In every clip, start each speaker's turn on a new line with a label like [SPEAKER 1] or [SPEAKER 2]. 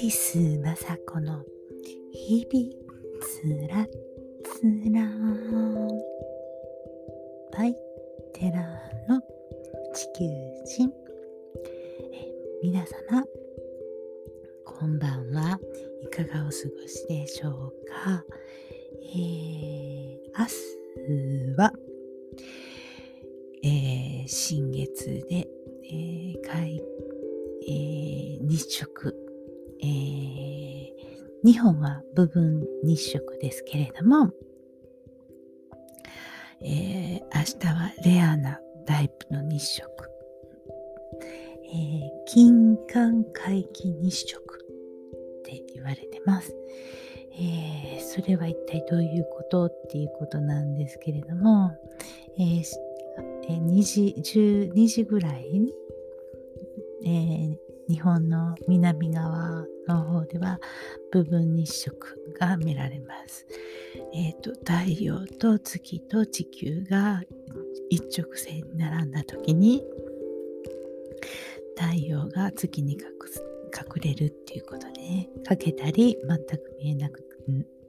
[SPEAKER 1] ティス雅子の日々つらつら部分日食ですけれども、えー、明日はレアなタイプの日食、えー、金環皆既日食って言われてます。えー、それは一体どういうことっていうことなんですけれども、えー、2時、12時ぐらいにえー、日本の南側の方では部分日食が見られます。えーと、太陽と月と地球が一直線に並んだ時に太陽が月に隠れるっていうことで、ね、かけたり全く見えなく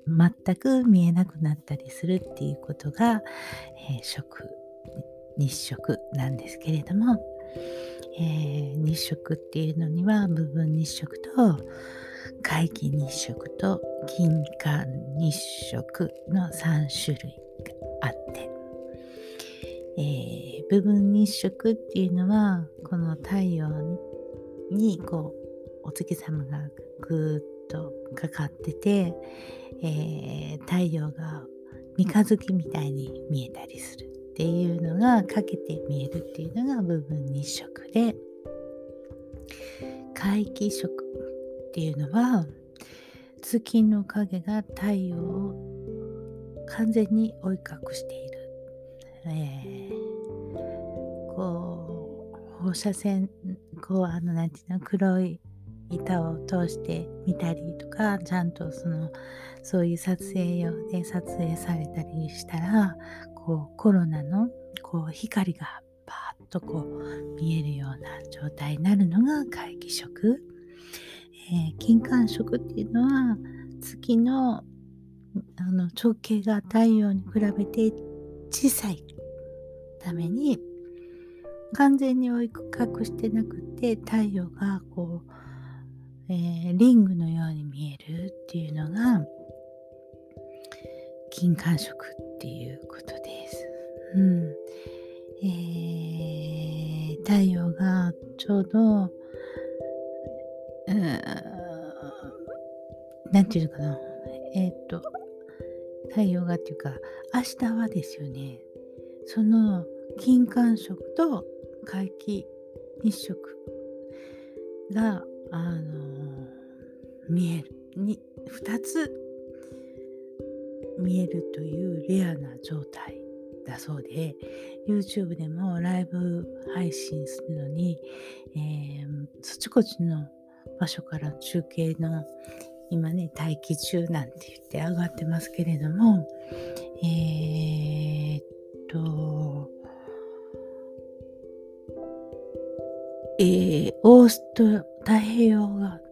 [SPEAKER 1] 全く見えなくなったりするっていうことが、えー、食日食なんですけれどもえー、日食っていうのには部分日食と皆既日食と金環日食の3種類があって、えー、部分日食っていうのはこの太陽にこうお月様がぐーっとかかってて、えー、太陽が三日月みたいに見えたりする。っていうのがかけて見えるっていうのが部分日食で皆既食っていうのは月の影が太陽を完全に追い隠している、えー、こう放射線こうあの何て言うの黒い板を通して見たりとかちゃんとそのそういう撮影用で撮影されたりしたらこうコロナのこう光がバーッとこう見えるような状態になるのが皆既食、金環食っていうのは月のあの直径が太陽に比べて小さいために完全に追い隠してなくて太陽がこう、えー、リングのように見えるっていうのが金環食っていうことで。うん。えー、太陽がちょうど、う、なんていうのかな、えっ、と、太陽がっていうか、明日はですよね、その金環食と皆既日食が、あの見える。に2つ見えるというレアな状態。だそうで YouTube でもライブ配信するのに、えー、そちこちの場所から中継の今ね待機中なんて言って上がってますけれどもえー、っとえー、オースト太平洋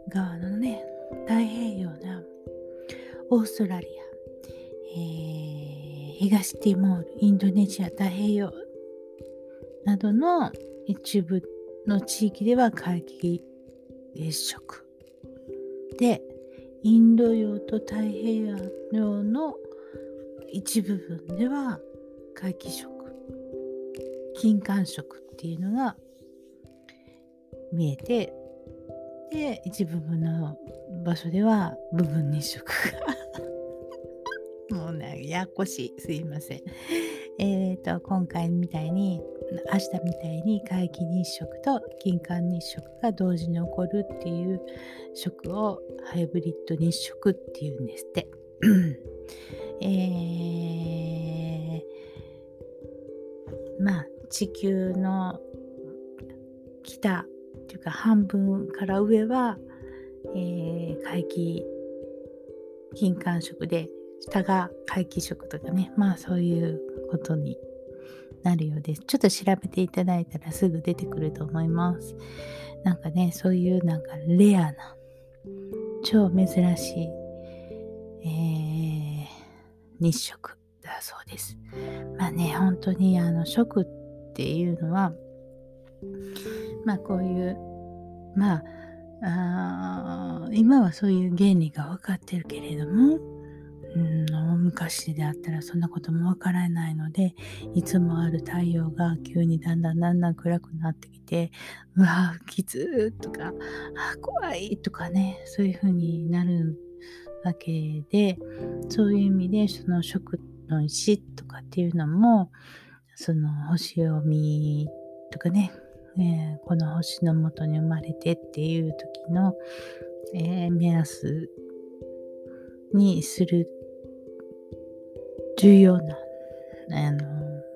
[SPEAKER 1] 側のね太平洋なオーストラリアえー、東ティモール、インドネシア、太平洋などの一部の地域では皆既月食でインド洋と太平洋の一部分では皆既食金環食っていうのが見えてで一部分の場所では部分日食が、ややこしい。すいません。えっ、ー、と、今回みたいに、明日みたいに皆既日食と金環日食が同時に起こるっていう食をハイブリッド日食っていうんですって。えー、まあ、地球の北っていうか半分から上は、えー、皆既金環食で下が皆既食とかね、まあそういうことになるようです。ちょっと調べていただいたらすぐ出てくると思います。なんかね、そういうなんかレアな、超珍しい、えー、日食だそうです。まあね、本当にあの食っていうのは、まあこういう、まあ、あ今はそういう原理が分かってるけれども、うん、昔であったらそんなこともわからないのでいつもある太陽が急にだんだんだんだん暗くなってきてうわきつーとかあ怖いとかねそういう風になるわけでそういう意味でその食の石とかっていうのもその星読みとかね、えー、この星のもとに生まれてっていう時の、えー、目安にする重要なあの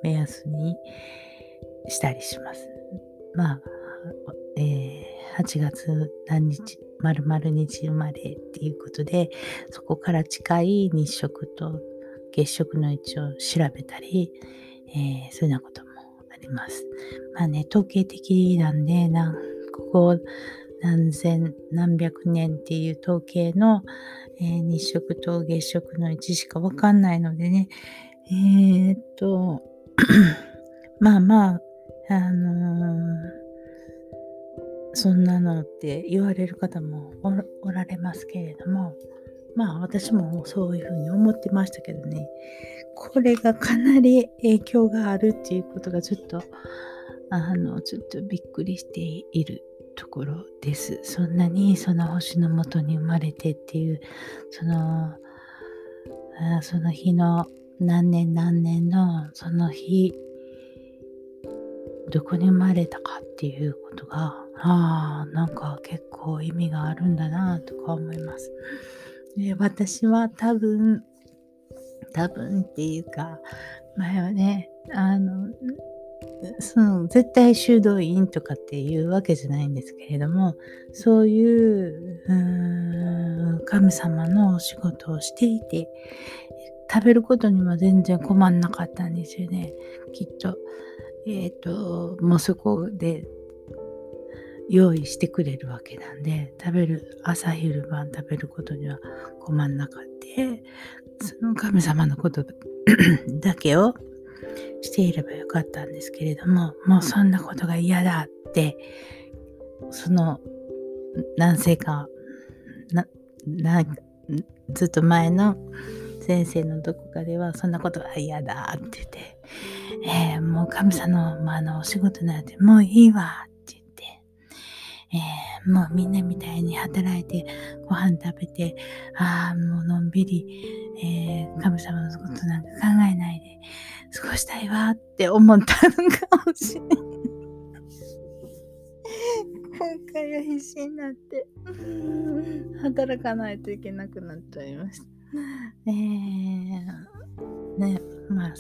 [SPEAKER 1] 目安にしたりします。まあ、えー、8月何日、丸々日生まれっていうことで、そこから近い日食と月食の位置を調べたり、えー、そういうようなこともあります。まあね、統計的なんで、なんここ何千、何百年っていう統計の、えー、日食と月食の位置しかわかんないのでね、えー、っと、まあまあ、あのー、そんなのって言われる方もおられますけれども、まあ私もそういうふうに思ってましたけどね、これがかなり影響があるっていうことがちょっと、あの、ちょっとびっくりしている。ところです。そんなにその星のもとに生まれてっていう、そのあ、その日の何年何年のその日、どこに生まれたかっていうことが、ああ、なんか結構意味があるんだなとか思います。で私は多分、多分っていうか、前はね、あの、その絶対修道院とかっていうわけじゃないんですけれどもそういう神様のお仕事をしていて食べることにも全然困んなかったんですよね。きっと。えっ、ー、ともうそこで用意してくれるわけなんで食べる朝昼晩食べることには困んなかったその神様のこと だけをしていればよかったんですけれども、もうそんなことが嫌だって、その何世か、な、な、ずっと前の先生のどこかではそんなことは嫌だって言って、えー、もう神様の、まあ、のお仕事なんてもういいわって言って、えー、もうみんなみたいに働いてご飯食べて、ああ、もうのんびり、えー、神様のことなんか考えないで、過ごしたいわって思ったのかもしれない。今回は必死になって、働かないといけなくなっちゃいました。えー、ね、まあ、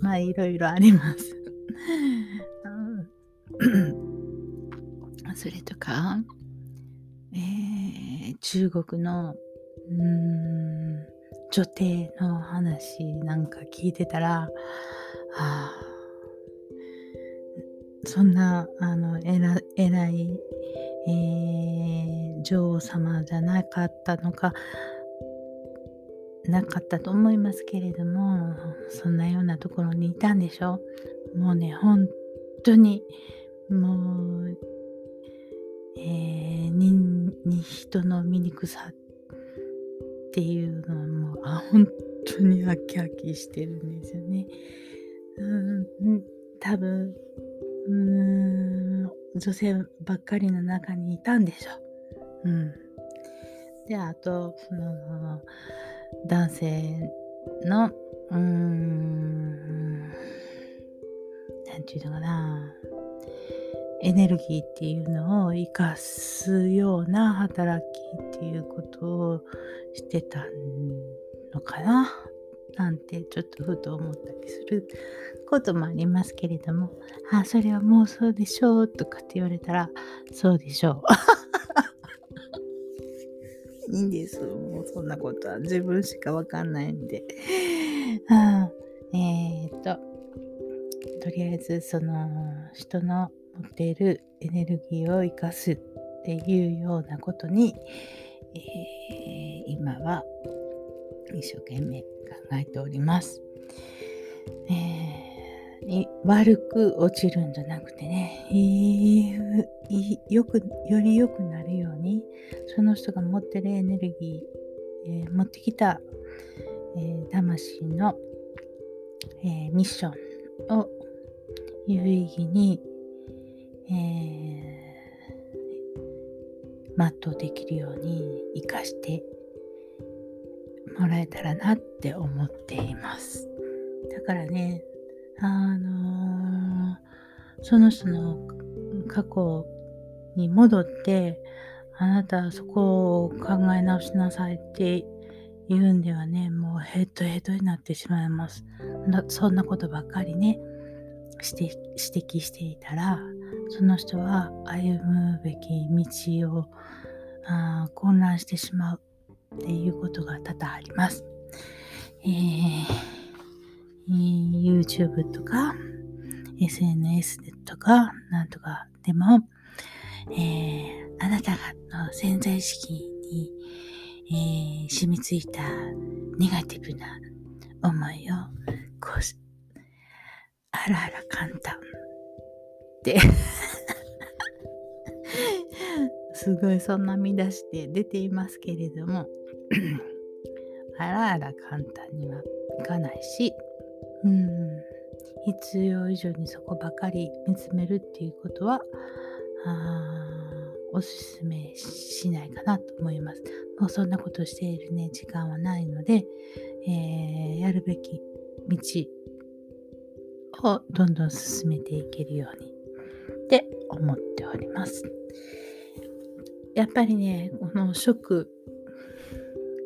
[SPEAKER 1] まあ、いろいろあります。それとか、えー、中国の、うん、女帝の話なんか聞いてたら、あ、そんなあの偉偉い、えー、女王様じゃなかったのかなかったと思いますけれどもそんなようなところにいたんでしょうもうね本当にもう、えー、にに人の醜さっていうのはもうあ本当に飽き飽きしてるんですよね。うん多分うん女性ばっかりの中にいたんでしょう。うん、であとその男性のうんなんていうのかな。エネルギーっていうのを生かすような働きっていうことをしてたのかな。なんてちょっとふと思ったりすることもありますけれども、あ、それはもうそうでしょうとかって言われたら、そうでしょう。いいんです。もうそんなことは自分しかわかんないんで。あ えー、っと、とりあえずその人の持っているエネルギーを生かすっていうようなことに、え今は一生懸命考えております。えー、悪く落ちるんじゃなくてね、よくより良くなるようにその人が持ってるエネルギー、えー、持ってきた、えー、魂の、えミッションを有意義に、え全うできるように生かしてもらえたらなって思っています。だからね、あのー、その人の過去に戻って、あなたそこを考え直しなさいって言うんではね、もうヘッドヘッドになってしまいます。そんなことばっかりね、指摘していたら、その人は歩むべき道をあ混乱してしまうっていうことが多々あります。えー、YouTube とか SNS とかなんとかでも、えー、あなたの潜在意識に、えー、染みついたネガティブな思いをこうあらあら簡単って すごいそんな見出して出ていますけれども あらあら簡単にはいかないし、うん、必要以上にそこばかり見つめるっていうことはおすすめしないかなと思います。もうそんなことしているね、時間はないので、えー、やるべき道をどんどん進めていけるようにって思っております。やっぱりね、この食、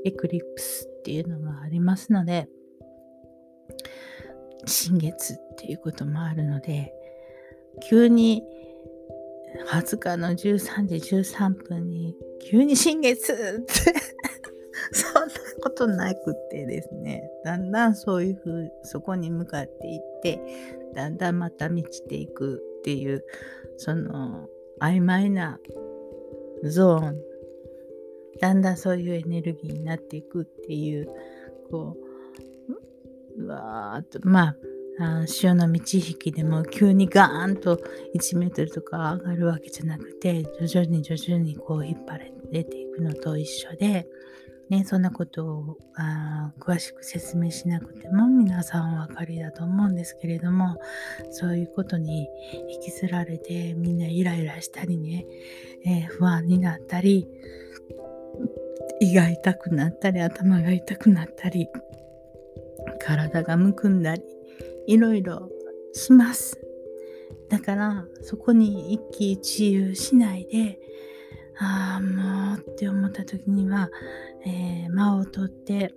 [SPEAKER 1] エクリプスっていうのがありますので、新月っていうこともあるので、急に20日の13時13分に急に新月って そんなことなくってですね、だんだんそういうふう、そこに向かっていって、だんだんまた満ちていくっていう、その曖昧なゾーン、だんだんそういうエネルギーになっていくっていう、こう、うわーっと、まあ、あ潮の満ち引きでも急にガーンと1メートルとか上がるわけじゃなくて徐々に徐々にこう引っ張られていくのと一緒で、ね、そんなことをあ詳しく説明しなくても皆さんお分かりだと思うんですけれどもそういうことに引きずられてみんなイライラしたりね、えー、不安になったり胃が痛くなったり頭が痛くなったり体がむくんだりいろいろします。だからそこに一喜一憂しないでああもうって思った時には、えー、間を取って、え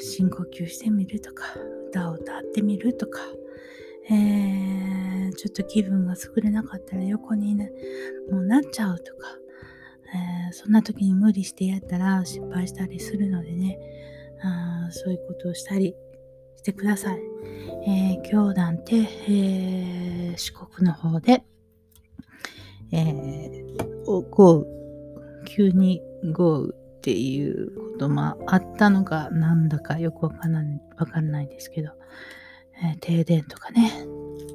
[SPEAKER 1] ー、深呼吸してみるとか歌を歌ってみるとか、えー、ちょっと気分が優れなかったら横に、ね、もうなっちゃうとか、えー、そんな時に無理してやったら失敗したりするのでねあそういうことをしたりしてください。えー、今日なんて、えー、四国の方で、えー、豪雨、急に豪雨っていうこともあったのかなんだかよくわかんない、わかんないですけど、えー、停電とかね、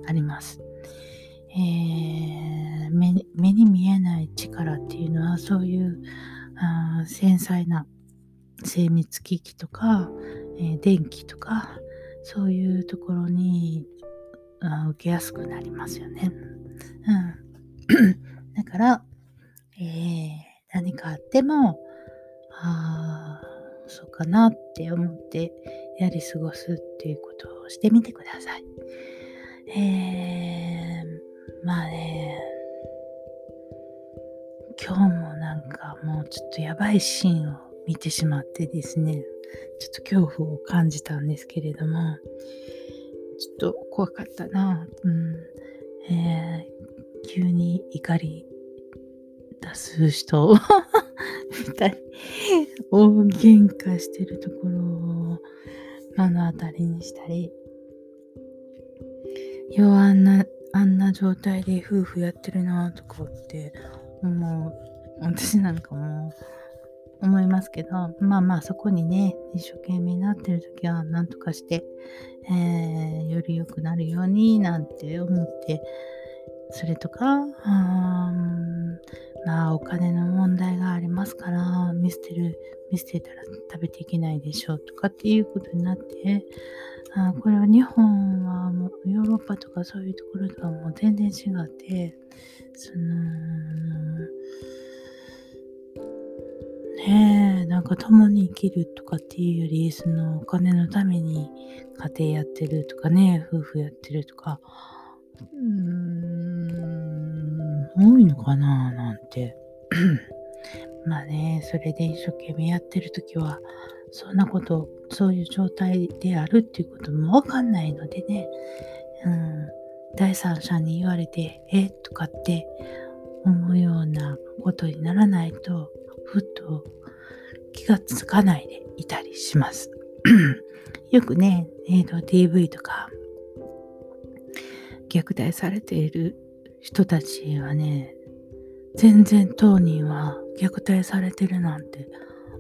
[SPEAKER 1] あります。えー、目目に見えない力っていうのはそういうあ繊細な精密機器とか、えー、電気とかそういうところにあ受けやすくなりますよね。うん、だから、えー、何かあっても、ああ、そうかなって思ってやり過ごすっていうことをしてみてください。えー、まあね、今日もなんかもうちょっとやばいシーンを見てしまってですね、ちょっと恐怖を感じたんですけれども、ちょっと怖かったな。うん。えー、急に怒り出す人を。見たり、大喧嘩してるところを目の当たりにしたり、ようあんな、あんな状態で夫婦やってるなとかって思う。私なんかも、思いますけど、まあまあそこにね、一生懸命になってる時は何とかして、えー、より良くなるようになんて思って、それとか、うんまあお金の問題がありますから、見捨てる、見捨てたら食べていけないでしょうとかっていうことになって、あこれは日本はもうヨーロッパとかそういうところとはもう全然違って、その、ねえ、なんか共に生きるとかっていうより、そのお金のために家庭やってるとかね、夫婦やってるとか、うーん、多いのかななんて。まあね、それで一生懸命やってる時は、そんなこと、そういう状態であるっていうこともわかんないのでね、うん、第三者に言われて、えとかって思うようなことにならないと、ふっと気がつかないでいたりします。よくね、えーと、DV とか虐待されている人たちはね、全然当人は虐待されてるなんて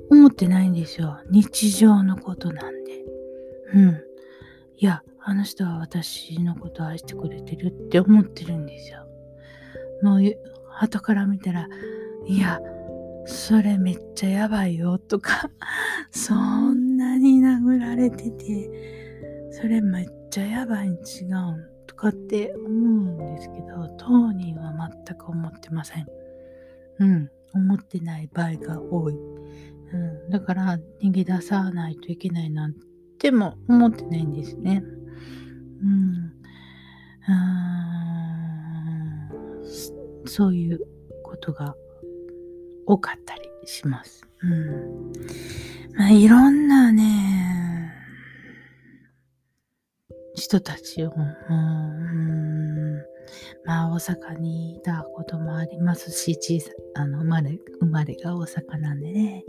[SPEAKER 1] 思ってないんですよ。日常のことなんで。うん。いや、あの人は私のこと愛してくれてるって思ってるんですよ。もう、後から見たら、いや、それめっちゃやばいよとか そんなに殴られてて、それめっちゃやばいに違うんとかって思うんですけど、当人は全く思ってません。うん、思ってない場合が多い。うん、だから逃げ出さないといけないなんても思ってないんですね。うん、そういうことが多かったりします。うん。まあ、いろんなね、人たちを、うん、まあ、大阪にいたこともありますし、小さ、あの、生まれ、生まれが大阪なんでね、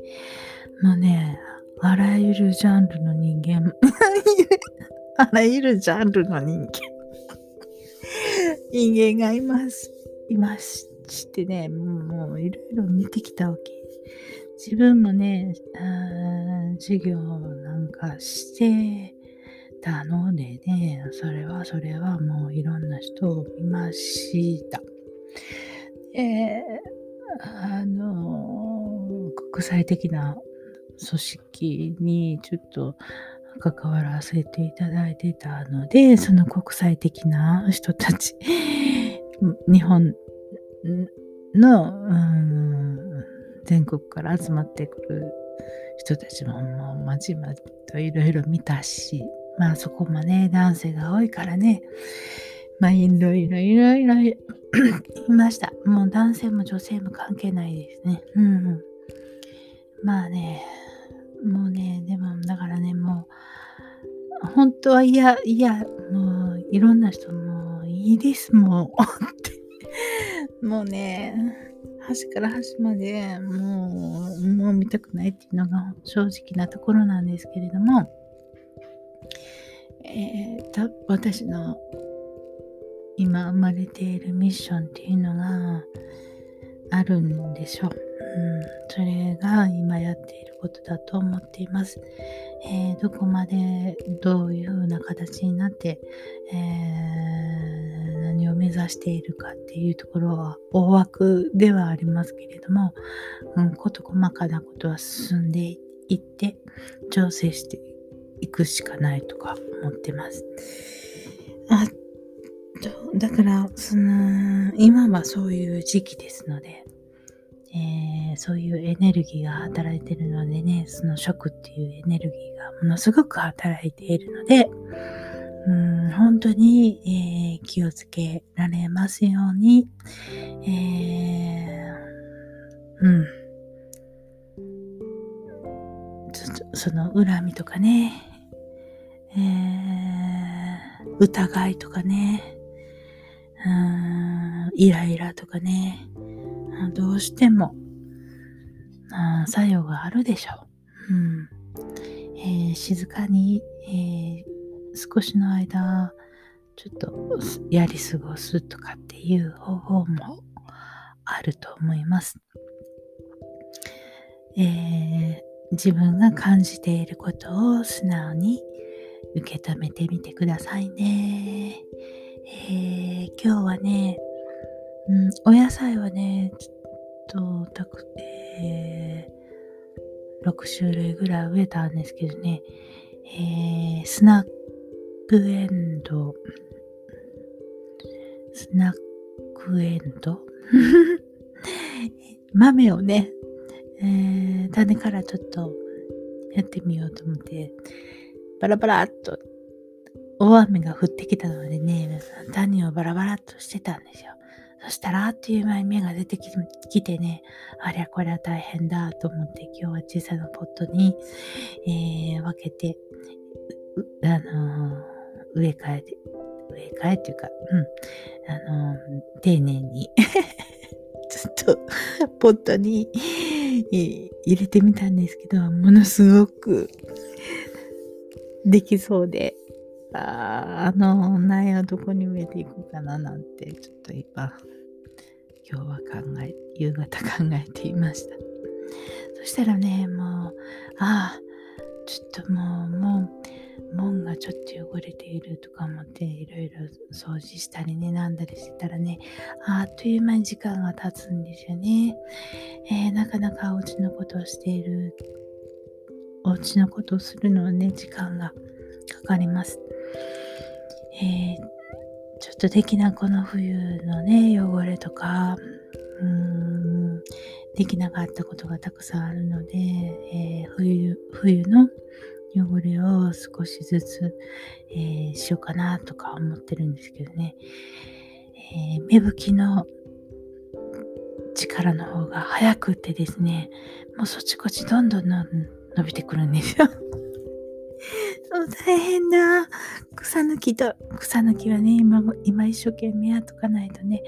[SPEAKER 1] もうね、あらゆるジャンルの人間、あらゆるジャンルの人間、人間がいます。いまししてね、もういろいろ見てきたわけ。自分もね、授業なんかしてたのでね、それはそれはもういろんな人を見ました。えー、あの、国際的な組織にちょっと関わらせていただいてたので、その国際的な人たち、日本の、うん、全国から集まってくる人たちももうまじまじといろいろ見たし、まあそこもね、男性が多いからね、まあいろいろいろいろいました。もう男性も女性も関係ないですね。うん、うん。まあね、もうね、でもだからね、もう、本当は嫌、嫌、もういろんな人もいいです、もう。もうね、端から端までもう、もう見たくないっていうのが正直なところなんですけれども、えー、た私の今生まれているミッションっていうのがあるんでしょう。うん、それが今やっていることだと思っています。えー、どこまでどういうふうな形になって、えー、何を目指しているかっていうところは大枠ではありますけれども、うん、事細かなことは進んでいって調整していくしかないとか思ってます。あだから、その、今はそういう時期ですので、えー、そういうエネルギーが働いてるのでね、その食っていうエネルギーがものすごく働いているので、うん本当に、えー、気をつけられますように、えー、うん。その恨みとかね、え。ー、疑いとかね、うん。イライラとかね、どうしても、あ作用があるでしょう。うん。えー、静かに、えー、少しの間、ちょっとやり過ごすとかっていう方法もあると思います。えー自分が感じていることを素直に受け止めてみてくださいね。えー、今日はね、うん、お野菜はね、ちょっとたく、えー、6種類ぐらい植えたんですけどね、えー、スナックエンド、スナックエンド？豆をね、えー、種からちょっとやってみようと思って、バラバラっと大雨が降ってきたのでね、種をバラバラっとしてたんですよ。そしたらあっという間に芽が出てきてね、ありゃこれは大変だと思って今日は小さなポットに、えー、分けて、あのー、植え替えて、植え替えっていうか、うん、あのー、丁寧に ちょっとポットに入れてみたんですけど、ものすごくできそうで、ああの苗をどこに植えていこうかななんて、ちょっと今、今日は考え、夕方考えていました。そしたらね、もう、ああ、ちょっともう、もう、門がちょっと汚れているとか思っていろいろ掃除したりね、なんだりしてたらね、あっという間に時間が経つんですよね。えー、なかなかお家のことをしている、お家のことをするのはね、時間がかかります。えー、ちょっとできなこの冬のね、汚れとか、うーん、できなかったことがたくさんあるので、えー、冬、冬の汚れを少しずつ、えー、しようかなとか思ってるんですけどね、えー、芽吹きの力の方が早くってですね、もうそっちこっちどんどん伸びてくるんですよ。そう大変だ。草抜きと、草抜きはね、今、今一生懸命やっとかないとね、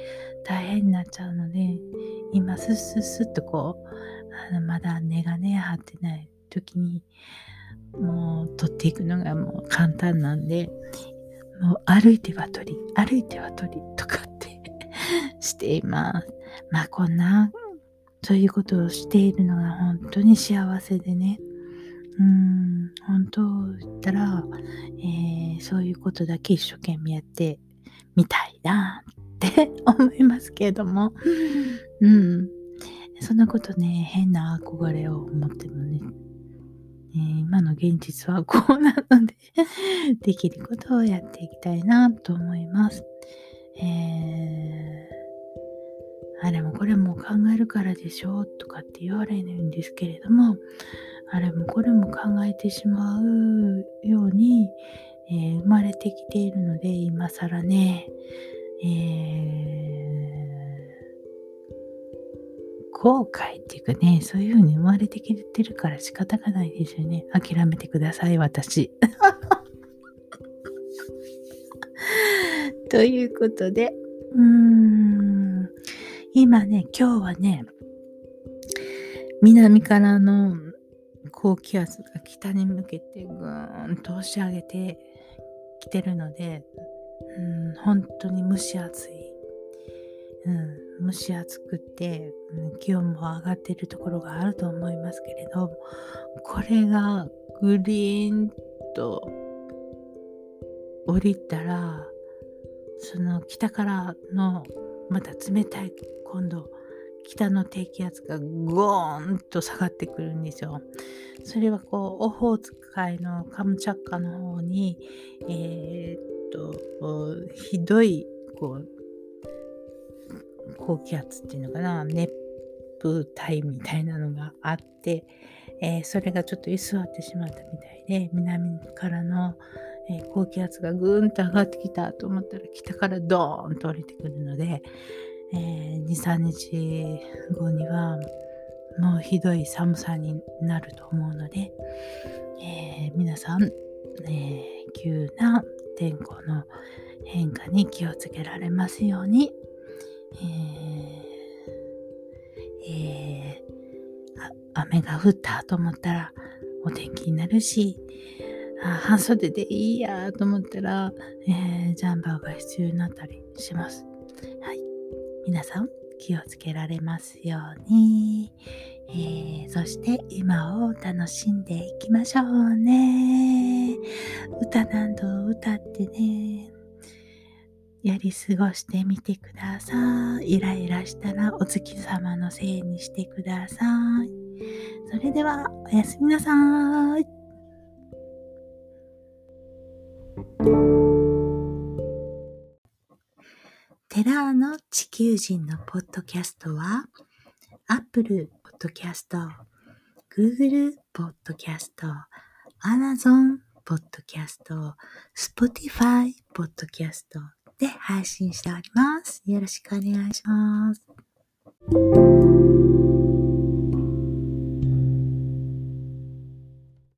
[SPEAKER 1] 大変になっちゃうので、今、スッスッスッとこう、あのまだ根がね、張ってない時に、もう取っていくのがもう簡単なんで、もう歩いては取り、歩いては取りとかって しています。まあこんな、そういうことをしているのが本当に幸せでね。うん、本当言ったら、えー、そういうことだけ一生懸命やってみたいなって 思いますけれども、うん、そんなことね、変な憧れを持ってもね、えー、今の現実はこうなので できることをやっていきたいなと思います。えー、あれもこれも考えるからでしょとかって言われるんですけれども、あれもこれも考えてしまうように、えー、生まれてきているので、今更ね、えー、後悔っていうかね、そういうふうに生まれてきてるから仕方がないですよね。諦めてください、私。ということで、うーん、今ね、今日はね、南からの高気圧が北に向けてぐーんと押し上げてきてるので、うん、本当に蒸し暑い。うん、蒸し暑くて、うん、気温も上がってるところがあると思いますけれど、これがグリーンと降りたら、その北からのまた冷たい今度北の低気圧がゴーンと下がってくるんですよ。それはこうオホーツク海のカムチャッカの方にえー、っとひどいこう高気圧っていうのかな熱風帯みたいなのがあって、えー、それがちょっと居座ってしまったみたいで南からの、えー、高気圧がぐーんと上がってきたと思ったら北からドーンと降りてくるので、えー、2、3日後にはもうひどい寒さになると思うので、えー、皆さん、えー、急な天候の変化に気をつけられますように、えーえ、雨が降ったと思ったらお天気になるし、あ半袖でいいやと思ったら、え、ジャンバーが必要になったりします。皆さん気をつけられますように。えー、そして今を楽しんでいきましょうね。歌など歌ってね、やり過ごしてみてください。イライラしたらお月様のせいにしてください。それではおやすみなさい。テラーの地球人のポッドキャストは、Apple Podcast、Google Podcast、Amazon Podcast、Spotify Podcast で配信しております。よろしくお願いします。